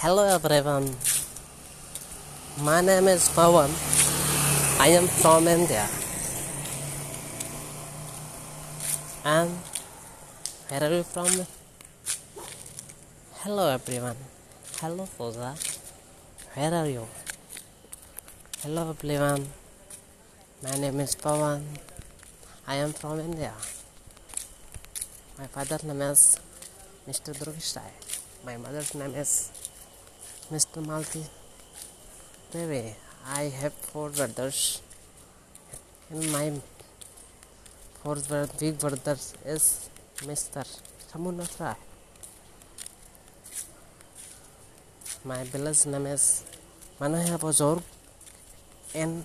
Hello everyone. My name is Pawan. I am from India. And where are you from? Hello everyone. Hello Foza. Where are you? Hello everyone. My name is Pawan. I am from India. My father's name is Mr. Rai. My mother's name is Mr. Malti. Baby, I have four brothers. And my fourth brother, big brother is Mr. Ramunath Rai. My village name is Manohya Bajor and